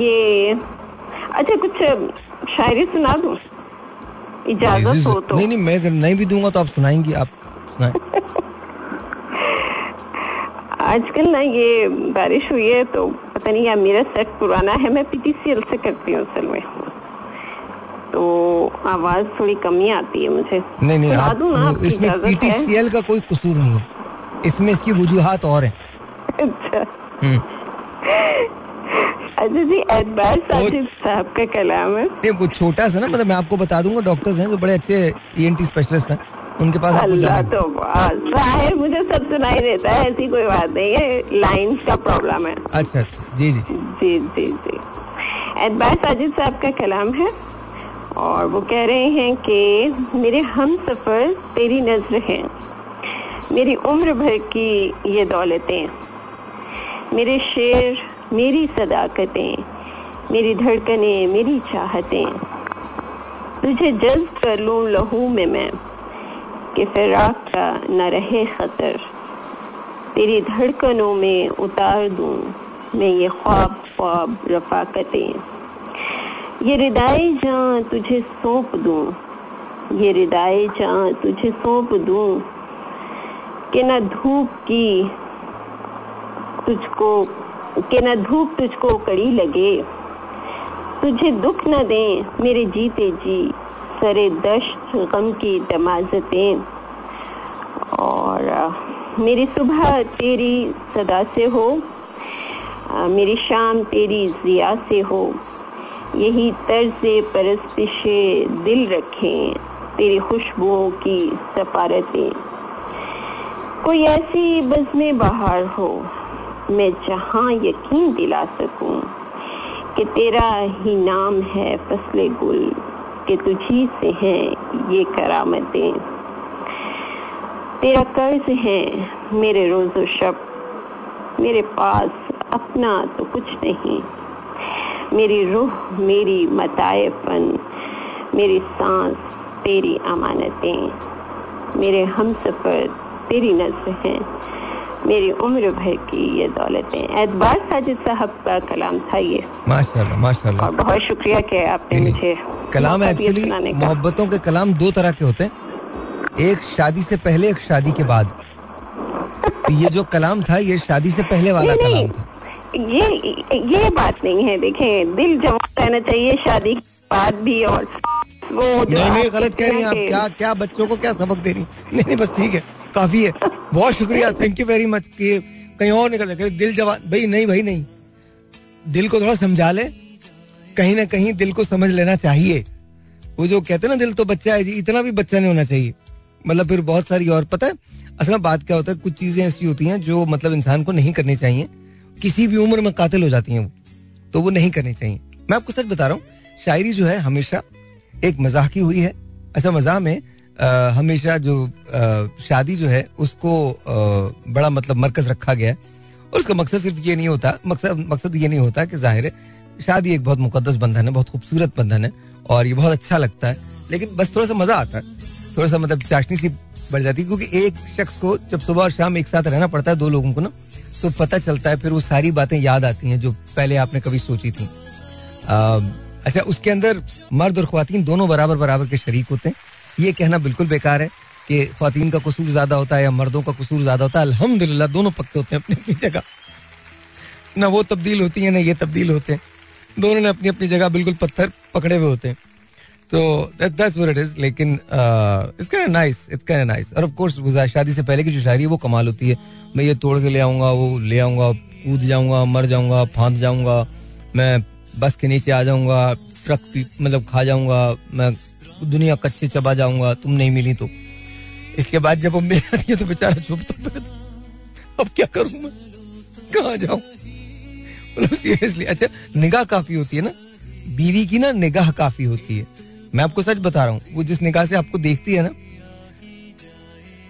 ये अच्छा कुछ शायरी सुना दूँ? इजाज़त हो तो। नहीं नहीं मैं नहीं भी दूँगा तो आप सुनाएँगी आप आजकल ना ये बारिश हुई है तो पता नहीं या मेरा सेट पुराना है मैं पीटीसीएल से करती हूँ असल में। तो आवाज़ थोड़ी कमी आती है मुझे। नहीं नहीं सुना दूँ ना, आप इसमें पीटीसीएल का कोई कसूर नहीं है। इसमें इसकी वजूहात और हैं। अच्छा। हम्म। अच्छा जी साहब का कलाम है। नहीं वो छोटा सा ना मतलब मैं आपको बता दूँगा डॉक्टर्स हैं जो बड़े अच्छे ईएनटी स्पेशलिस्ट हैं उनके पास आपको जाना तो ज़ाहिर मुझे सब सुनाई देता है ऐसी कोई बात नहीं है लाइंस का प्रॉब्लम है। अच्छा अच्छा जी जी। जी जी जी। एतबार साजिद साहब का कलाम है और वो कह रहे हैं कि मेरे हम सफ़र तेरी नज़र हैं। मेरी उम्र भर की ये दौलतें, मेरे शेर, मेरी सदाकतें, मेरी धड़कनें, मेरी चाहतें। तुझे जज्ब कर लूँ लहू में मैं, कि फिराक का न रहे खतर। तेरी धड़कनों में उतार दूँ मैं ये ख्वाब ख्वाब रफाकतें। ये रिदाई जान तुझे सौंप दूँ, ये रिदाई जान तुझे सौंप दूँ कि न धूप की तुझको, कि न धूप तुझको कड़ी लगे। तुझे दुख न दे मेरे जीते जी, सरे दश्त गम की दमाजतें। और मेरी सुबह तेरी सदा से हो मेरी शाम तेरी जिया से हो। यही तर्ज परस्तिश दिल रखें, तेरी खुशबुओं की सफारतें। कोई ऐसी बज़्म बहार हो, मैं जहाँ यकीन दिला सकूँ कि तेरा ही नाम है फसले गुल, कि तुझी से हैं ये करामतें। तेरा कर्ज है मेरे रोजो शब, मेरे पास अपना तो कुछ नहीं। मेरी रूह मेरी मतायफन, मेरी सांस तेरी अमानतें। मेरे हम सफ़र तेरी नज़र हैं। मेरी उम्र भर की ये दौलतें। एतबार साजिद साहब का कलाम था ये। माशाल्लाह माशाल्लाह। और बहुत शुक्रिया कि आपने मुझे कलाम एक्चुअली मोहब्बतों के कलाम दो तरह के होते हैं। एक शादी से पहले एक शादी के बाद। तो ये जो कलाम था ये शादी से पहले वाला नहीं, कलाम था। ये ये बात नहीं है देखें। दिल जवान रहना चाहिए शादी के बाद भी और वो नहीं नहीं गलत कह रही हैं आप। क्या क्या बच्चों को क्या सबक दे रही नहीं नहीं बस ठीक है। काफ़ी है। बहुत शुक्रिया थैंक यू वेरी मच कि कहीं और निकल जाए दिल जवान भाई, नहीं भाई, नहीं। दिल को थोड़ा समझा ले। कहीं ना कहीं दिल को समझ लेना चाहिए। वो जो कहते हैं ना, दिल तो बच्चा है जी, इतना भी बच्चा नहीं होना चाहिए। मतलब फिर बहुत सारी और, पता है, असल में बात क्या होता है, कुछ चीज़ें ऐसी होती हैं जो मतलब इंसान को नहीं करनी चाहिए। किसी भी उम्र में कातिल हो जाती हैं वो तो वो नहीं करनी चाहिए। मैं आपको सच बता रहा हूँ, शायरी जो है हमेशा एक मज़ाक की हुई है। अच्छा मज़ाक में हमेशा जो शादी जो है उसको बड़ा मतलब मरकज रखा गया है। और उसका मकसद सिर्फ़ ये नहीं होता मकसद मकसद ये नहीं होता कि ज़ाहिर है शादी एक बहुत मुकदस बंधन है बहुत खूबसूरत बंधन है और ये बहुत अच्छा लगता है। लेकिन बस थोड़ा सा मज़ा आता है थोड़ा सा मतलब चाशनी सी बढ़ जाती है क्योंकि एक शख्स को जब सुबह और शाम एक साथ रहना पड़ता है दो लोगों को ना तो पता चलता है फिर वो सारी बातें याद आती हैं जो पहले आपने कभी सोची थी। अम, अच्छा उसके अंदर मर्द और खुवान दोनों बराबर बराबर के शरीक होते हैं। ये कहना बिल्कुल बेकार है कि खातन का कसूर ज़्यादा होता है या मर्दों का कसूर ज़्यादा होता है, अल्हम्दुलिल्लाह, दोनों पक्के होते हैं अपनी अपनी जगह। ना वो तब्दील होती है, ना ये तब्दील होते हैं। दोनों ने अपनी अपनी जगह बिल्कुल पत्थर पकड़े हुए होते हैं। तो दैट्स व्हाट इट इज़ लेकिन it's kind nice it's kind nice और ऑफ़ कोर्स शादी से पहले की जो शायरी है, वो कमाल होती है। मैं ये तोड़ के ले आऊँगा, वो ले आऊँगा, कूद जाऊँगा, मर जाऊँगा, फांद जाऊँगा, मैं बस के नीचे आ जाऊँगा, ट्रक मतलब खा जाऊँगा, मैं दुनिया कच्चे चबा जाऊँगा, तुम नहीं मिली तो। इसके बाद जब वो मिल जाती है तो बेचारा चुप तो अब क्या करूँ मैं? कहाँ जाऊँ? मतलब सीरियसली अच्छा निगाह काफ़ी होती है ना? बीवी की ना निगाह काफ़ी होती है। मैं आपको सच बता रहा हूँ, वो जिस निगाह से आपको देखती है ना,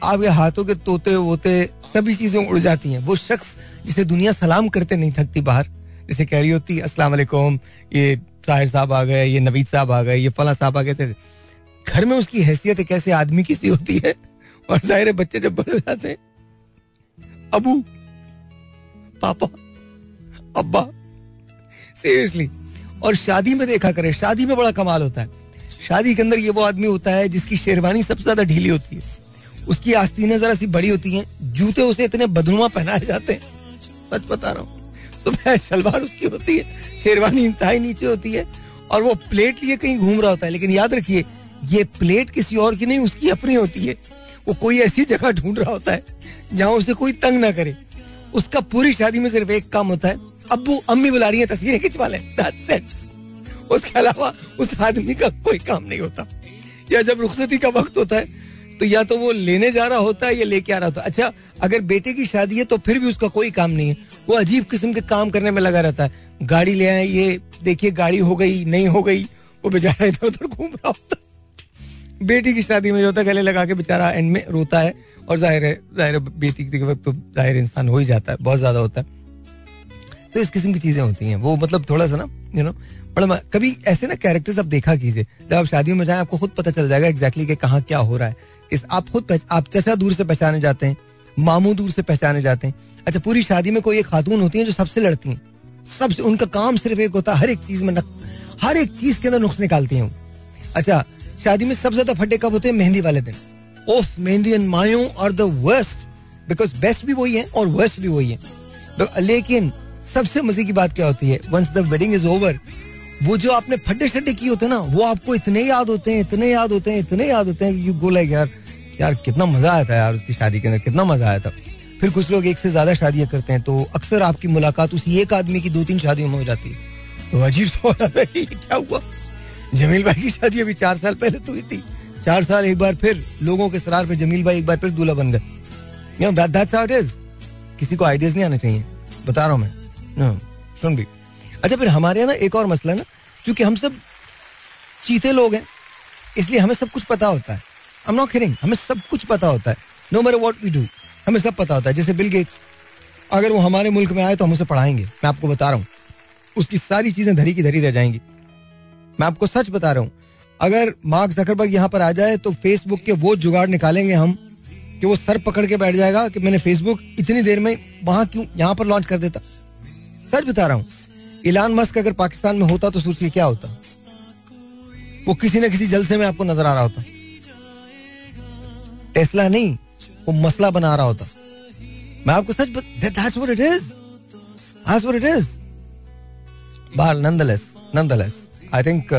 आपके हाथों के तोते वोते सभी चीज़ें उड़ जाती हैं। वो शख्स जिसे दुनिया सलाम करते नहीं थकती बाहर, जैसे कह रही होती, अस्सलाम वालेकुम, ये साहिर साहब आ गए, ये नवीद साहब आ गए, ये फला साहब आ गए घर में उसकी हैसियत एक ऐसे आदमी की सी होती है? और ज़ाहिर बच्चे जब बड़े जाते हैं, अबू, पापा, अब्बा सीरियसली और शादी में देखा करें, शादी में बड़ा कमाल होता है। शादी के अंदर ये वो आदमी होता है जिसकी शेरवानी सबसे ज़्यादा ढीली होती है। उसकी आस्तीनें जरा सी बड़ी होती हैं, जूते उसे इतने बदनुमा पहनाए जाते हैं। सच बता रहा हूँ, सुबह शलवार उसकी होती है, शेरवानी इंतहाई नीचे होती है, और वो प्लेट लिए कहीं घूम रहा होता है। लेकिन याद रखिए ये प्लेट किसी और की नहीं, उसकी अपनी होती है। वो कोई ऐसी जगह ढूंढ रहा होता है, जहाँ उसे कोई तंग ना करे। उसका पूरी शादी में सिर्फ़ एक काम होता है अबू अम्मी बुला रही है, तस्वीरें खिंचवा लें। उसके अलावा उस आदमी का कोई काम नहीं होता। या जब रुखसती का वक्त होता है तो या तो वो लेने जा रहा होता है या लेके आ रहा होता है। अच्छा अगर बेटे की शादी है तो फिर भी उसका कोई काम नहीं है। वो अजीब किस्म के काम करने में लगा रहता है। गाड़ी ले आए, ये देखिए, गाड़ी हो गई, नहीं हो गई, वो बेचारा इधर उधर घूम रहा होता बेटी की शादी में जो होता है, गले लगा के बेचारा एंड में रोता है और ज़ाहिर है, ज़ाहिर बेटी के वक्त तो ज़ाहिर इंसान हो ही जाता है, बहुत ज़्यादा होता है। तो इस किस्म की चीज़ें होती हैं। वो मतलब थोड़ा सा ना यू नो बड़ा कभी ऐसे ना कैरेक्टर्स आप देखा कीजिए, जब आप शादियों में जाए, आपको खुद पता चल जाएगा एग्जैक्टली कहाँ क्या हो रहा है। इस आप खुद आप चचा दूर से पहचाने जाते हैं, मामू दूर से पहचाने जाते हैं। अच्छा पूरी शादी में कोई एक खातून होती है जो सबसे लड़ती हैं। सबसे उनका काम सिर्फ़ एक होता है, हर एक चीज़ में हर एक चीज़ के अंदर नुक्स निकालती हैं अच्छा शादी में सबसे ज़्यादा फटे कब होते हैं? मेहंदी वाले दिन। ओफ mehndi and mayun are the worst because best भी वही है और वर्स्ट भी वही है। तो लेकिन सबसे मज़े की बात क्या होती है? Once the wedding is over वो जो आपने फटे शटे किए होते हैं ना, वो आपको इतने याद होते हैं, इतने याद होते हैं, इतने याद होते हैं यू गो लाइक यार यार कितना मज़ा आया था यार उसकी शादी के अंदर, कितना मज़ा आया था। फिर कुछ लोग एक से ज़्यादा शादियाँ करते हैं तो अक्सर आपकी मुलाकात उसी एक आदमी की दो तीन शादियों में हो जाती है। तो अजीब सा हो रहा था क्या हुआ? जमील भाई की शादी अभी चार साल पहले तो हुई थी। चार साल एक बार फिर लोगों के सरार पे जमील भाई एक बार फिर दूल्हा बन गए। दैट्स हाउ इट इज़ किसी को आइडियाज़ नहीं आने चाहिए। बता रहा हूँ मैं। सुन भी। अच्छा फिर हमारे यहाँ ना एक और मसला है ना क्योंकि हम सब चीते लोग हैं इसलिए हमें सब कुछ पता होता है। I'm not kidding, हमें सब कुछ पता होता है। No matter what we do हमें सब पता होता है। जैसे बिल गेट्स अगर वो हमारे मुल्क में आए तो हम उसे पढ़ाएँगे। मैं आपको बता रहा हूँ। उसकी सारी चीज़ें धरी की धरी रह जाएँगी। मैं आपको सच बता रहा हूँ, अगर मार्क जकरबर्ग यहाँ पर आ जाए तो फेसबुक के वो जुगाड़ निकालेंगे हम कि वो सर पकड़ के बैठ जाएगा कि मैंने फेसबुक इतनी देर में वहाँ क्यों, यहाँ पर लॉन्च कर देता। सच बता रहा हूँ इलान मस्क अगर पाकिस्तान में होता तो सोचिए क्या होता? वो किसी न किसी जलसे में आपको नज़र आ रहा होता। टेस्ला नहीं, वो मसला बना रहा होता। मैं आपको सच that's what it is that's what it is बाल नंदलेस नंदलेस आई थिंक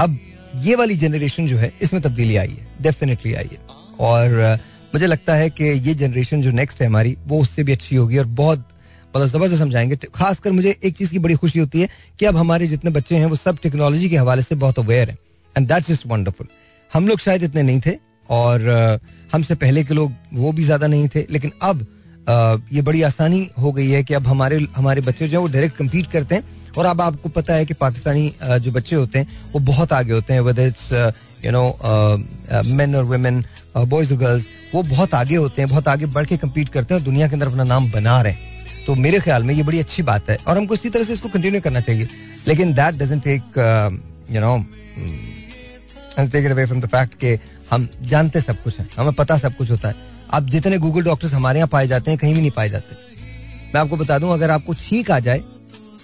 अब ये वाली जनरेशन जो है इसमें तब्दीली आई है डेफिनेटली आई है। और uh, मुझे लगता है कि ये जनरेशन जो नेक्स्ट है हमारी वो उससे भी अच्छी होगी और बहुत मतलब ज़बरदस्त समझाएँगे खासकर मुझे एक चीज़ की बड़ी खुशी होती है कि अब हमारे जितने बच्चे हैं वो सब टेक्नोलॉजी के हवाले से बहुत अवेयर हैं। एंड दैट्स जस्ट वंडरफुल हम लोग शायद इतने नहीं थे और हमसे पहले के लोग वो भी ज़्यादा नहीं थे लेकिन अब ये बड़ी आसानी हो गई है कि अब हमारे हमारे बच्चे जो है वो डायरेक्ट कम्पीट करते हैं। और अब आपको पता है कि पाकिस्तानी जो बच्चे होते हैं, वो बहुत आगे होते हैं whether it's you know men और वुमेन बॉयज़ और गर्ल्स वो बहुत आगे होते हैं, बहुत आगे बढ़ के कम्पीट करते हैं और दुनिया के अंदर अपना नाम बना रहे हैं। तो मेरे ख्याल में ये बड़ी अच्छी बात है और हमको इसी तरह से इसको कंटिन्यू करना चाहिए। लेकिन that doesn't take you know take it away from the fact कि हम जानते सब कुछ है, हमें पता सब कुछ होता है। अब जितने गूगल डॉक्टर्स हमारे यहाँ पाए जाते हैं, कहीं भी नहीं पाए जाते। मैं आपको बता दूँ, अगर आपको छींक आ जाए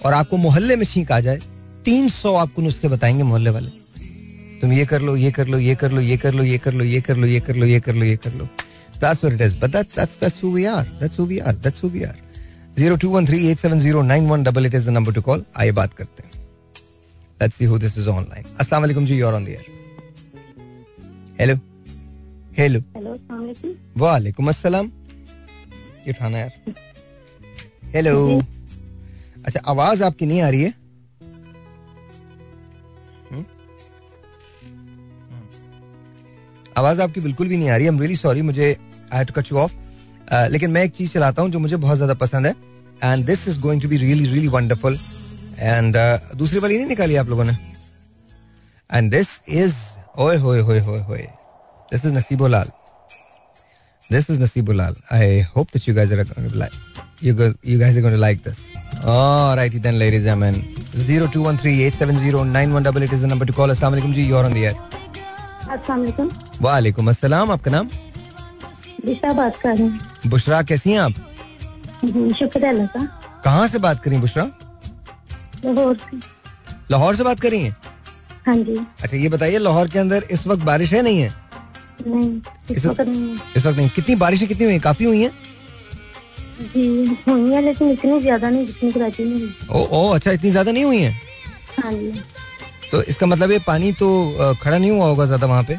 और आपको मोहल्ले में छींक आ जाए तीन सौ आपको नुस्खे बताएँगे मोहल्ले वाले। तुम ये कर लो ये कर लो ये कर लो ये कर लो ये कर लो ये कर लो ये कर लो ये कर लो ये कर लो। That's what it is. But that's that's that's who we are. That's who we are. That's who we are. Zero two one three eight seven zero nine one double eight is the number to call आइए बात करते हैं। Let's see who this is online अस्सलाम वालेकुम जी you're on the air hello hello hello वालेकुम अस्सलाम ये उठाना यार। हेलो अच्छा आवाज़ आपकी नहीं आ रही है? हम्म? आवाज़ आपकी बिल्कुल भी नहीं आ रही। है रियली सॉरी मुझे I to cut you off लेकिन मैं एक चीज़ चलाता हूँ जो मुझे बहुत ज़्यादा पसंद है। And this is going to be really really wonderful and दूसरी वाली नहीं निकाली आप लोगों ने? एंड दिस इज़ ओए होए होए होए होए। This is Naseebo Lal This is Nasibulal. I hope that you guys are going to like. You guys, you guys are going to like this. All righty then, ladies and gentlemen. Zero two one three eight seven zero nine one double eight is the number to call. Assalamu alaikum ji. You're on the air. अस्सलाम वालेकुम अस्सलाम आपका नाम दिशा बात कर रही हूँ बुशरा कैसी हैं आप शुक्र है अल्लाह का कहाँ से बात करी बुशरा लाहौर से लाहौर से बात करी है हाँ जी अच्छा ये बताइए लाहौर के अंदर इस वक्त बारिश है नहीं है नहीं इस इस वक्त नहीं इस वक्त नहीं कितनी बारिशें कितनी हुई हैं काफ़ी हुई हैं जी हुई है लेकिन इतनी ज़्यादा नहीं जितनी कराची में ओ ओ अच्छा इतनी ज़्यादा नहीं हुई है? हाँ जी। तो इसका मतलब ये पानी तो खड़ा नहीं हुआ होगा ज़्यादा वहाँ पे?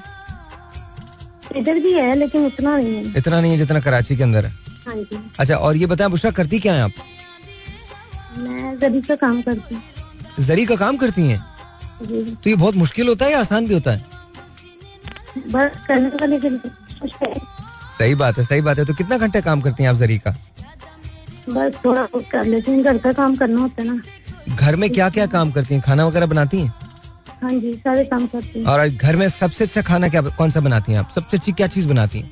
इधर भी है लेकिन उतना नहीं है। इतना नहीं है जितना कराची के अंदर है। हाँ जी। अच्छा और ये बताएँ बुशरा करती क्या है आप? मैं जरी का काम करती हूँ। जरी का काम करती हैं? तो ये बहुत मुश्किल होता है या आसान भी होता है? बस करने का लेकिन सही बात है सही बात है। तो कितना घंटे काम करती हैं आप जरी का? बस थोड़ा बहुत कर लेती हूँ घर का काम करना होता है ना। घर में क्या क्या काम करती हैं? खाना वगैरह बनाती हैं? हाँ जी सारे काम करती हूँ। और घर में सबसे अच्छा खाना क्या कौन सा बनाती हैं आप? सबसे अच्छी क्या चीज़ बनाती हैं?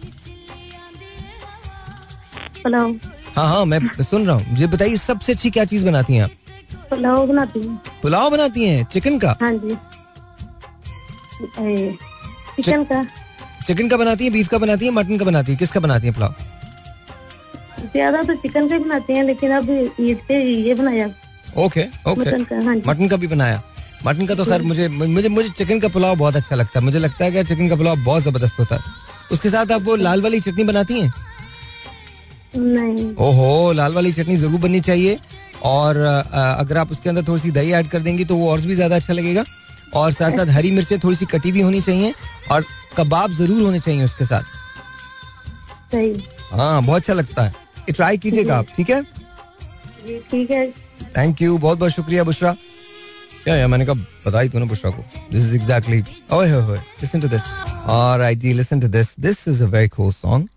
पुलाव। हाँ हाँ मैं सुन रहा हूँ। मुझे बताइए सबसे अच्छी क्या चीज़ बनाती हैं आप? पुलाव बनाती हूँ। पुलाव बनाती हैं? चिकन का? हाँ जी। चिकन का। चिकन का बनाती हैं बीफ का बनाती हैं मटन का बनाती हैं? किसका बनाती हैं पुलाव? ज़्यादा तो चिकन का बनाते हैं लेकिन अब ईद पे ये बनाया। ओके ओके मटन का हाँ मटन का भी बनाया। मटन का तो खैर मुझे मुझे मुझे चिकन का पुलाव बहुत अच्छा लगता है। मुझे लगता है कि चिकन का पुलाव बहुत ज़बरदस्त होता है। उसके साथ आप वो लाल वाली चटनी बनाती हैं? नहीं। ओहो लाल वाली चटनी ज़रूर बननी चाहिए। और अगर आप उसके अंदर थोड़ी सी दही ऐड कर देंगी तो वो और भी ज़्यादा अच्छा लगेगा। और साथ साथ हरी मिर्चें थोड़ी सी कटी भी होनी चाहिए। और कबाब ज़रूर होने चाहिए उसके साथ। हाँ बहुत अच्छा लगता है। ट्राई कीजिएगा आप ठीक है? ठीक है। थैंक यू बहुत बहुत शुक्रिया बुशरा। या या मैंने कहा बताई तूने बुशरा को। दिस इज़ एग्जैक्टली ओए होए listen to this alright ji listen to this this is a very cool song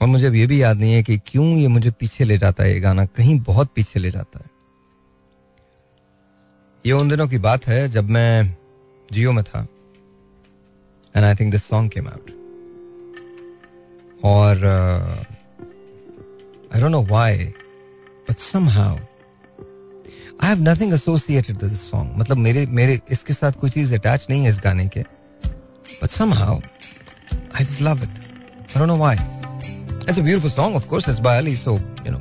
और मुझे अब ये भी याद नहीं है कि क्यों ये मुझे पीछे ले जाता है ये गाना कहीं बहुत पीछे ले जाता है। ये उन दिनों की बात है जब मैं जियो में था। And I think this song came out और I don't know why but somehow I have nothing associated with this song मतलब मेरे मेरे, इसके साथ कोई चीज़ अटैच नहीं है इस गाने के but somehow I just love it I don't know why it's a beautiful song of course it's by Ali so you know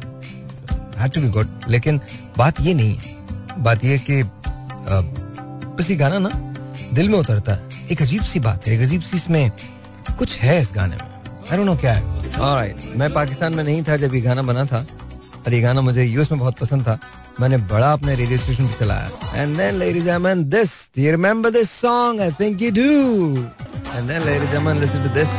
had to be good लेकिन बात ये नहीं है। बात ये कि बस ये गाना ना दिल में उतरता है। एक अजीब सी बात है, एक अजीब सी इसमें कुछ है इस गाने में। आई डोंट नो क्या है। Alright right. मैं पाकिस्तान में नहीं था जब ये गाना बना था, पर ये गाना मुझे यूएस में बहुत पसंद था। मैंने बड़ा अपने रेडियो स्टेशन पे चलाया। And then ladies and man this do you remember this song I think you do and then ladies and man listen to this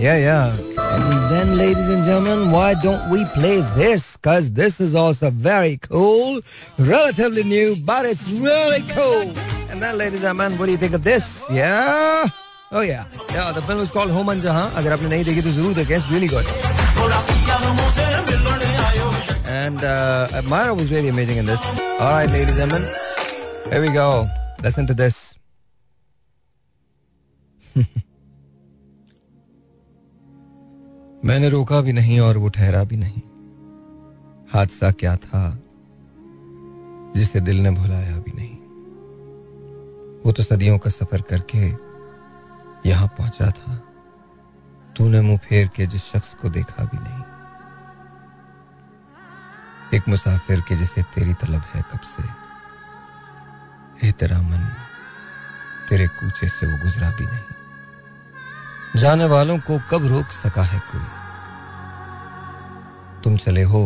yeah yeah and then ladies and gentleman why don't we play this cuz this is also very cool relatively new but it's really cool and then ladies and man what do you think of this yeah Oh yeah. Yeah, the film is called Home and Jahan. अगर आपने नहीं देखी तो ज़रूर देखें. It's really good. And uh, Mara was really amazing in this. All right, ladies and gentlemen, here we go. Listen to this. मैंने रोका भी नहीं और वो ठहरा भी नहीं हादसा क्या था जिसे दिल ने भुलाया भी नहीं वो तो सदियों का सफ़र करके यहाँ पहुँचा था। तूने मुँह फेर के जिस शख्स को देखा भी नहीं। एक मुसाफिर के जिसे तेरी तलब है कब से। तेरा मन तेरे कूचे से वो गुजरा भी नहीं। जाने वालों को कब रोक सका है कोई। तुम चले हो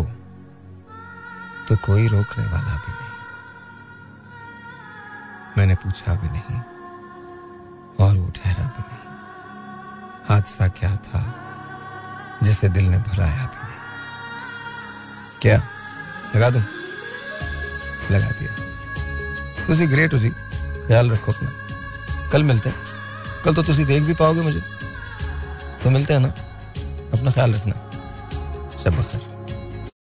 तो कोई रोकने वाला भी नहीं। मैंने पूछा भी नहीं। और वो ठहरा भी नहीं। हादसा क्या था, जिसे दिल ने भुलाया भी नहीं। क्या? लगा दो? लगा दिया। तुसी ग्रेट हो जी। ख्याल रखो अपना। कल मिलते हैं। कल तो तुसी देख भी पाओगे मुझे। तो मिलते हैं ना। अपना ख्याल रखना। शब बखैर।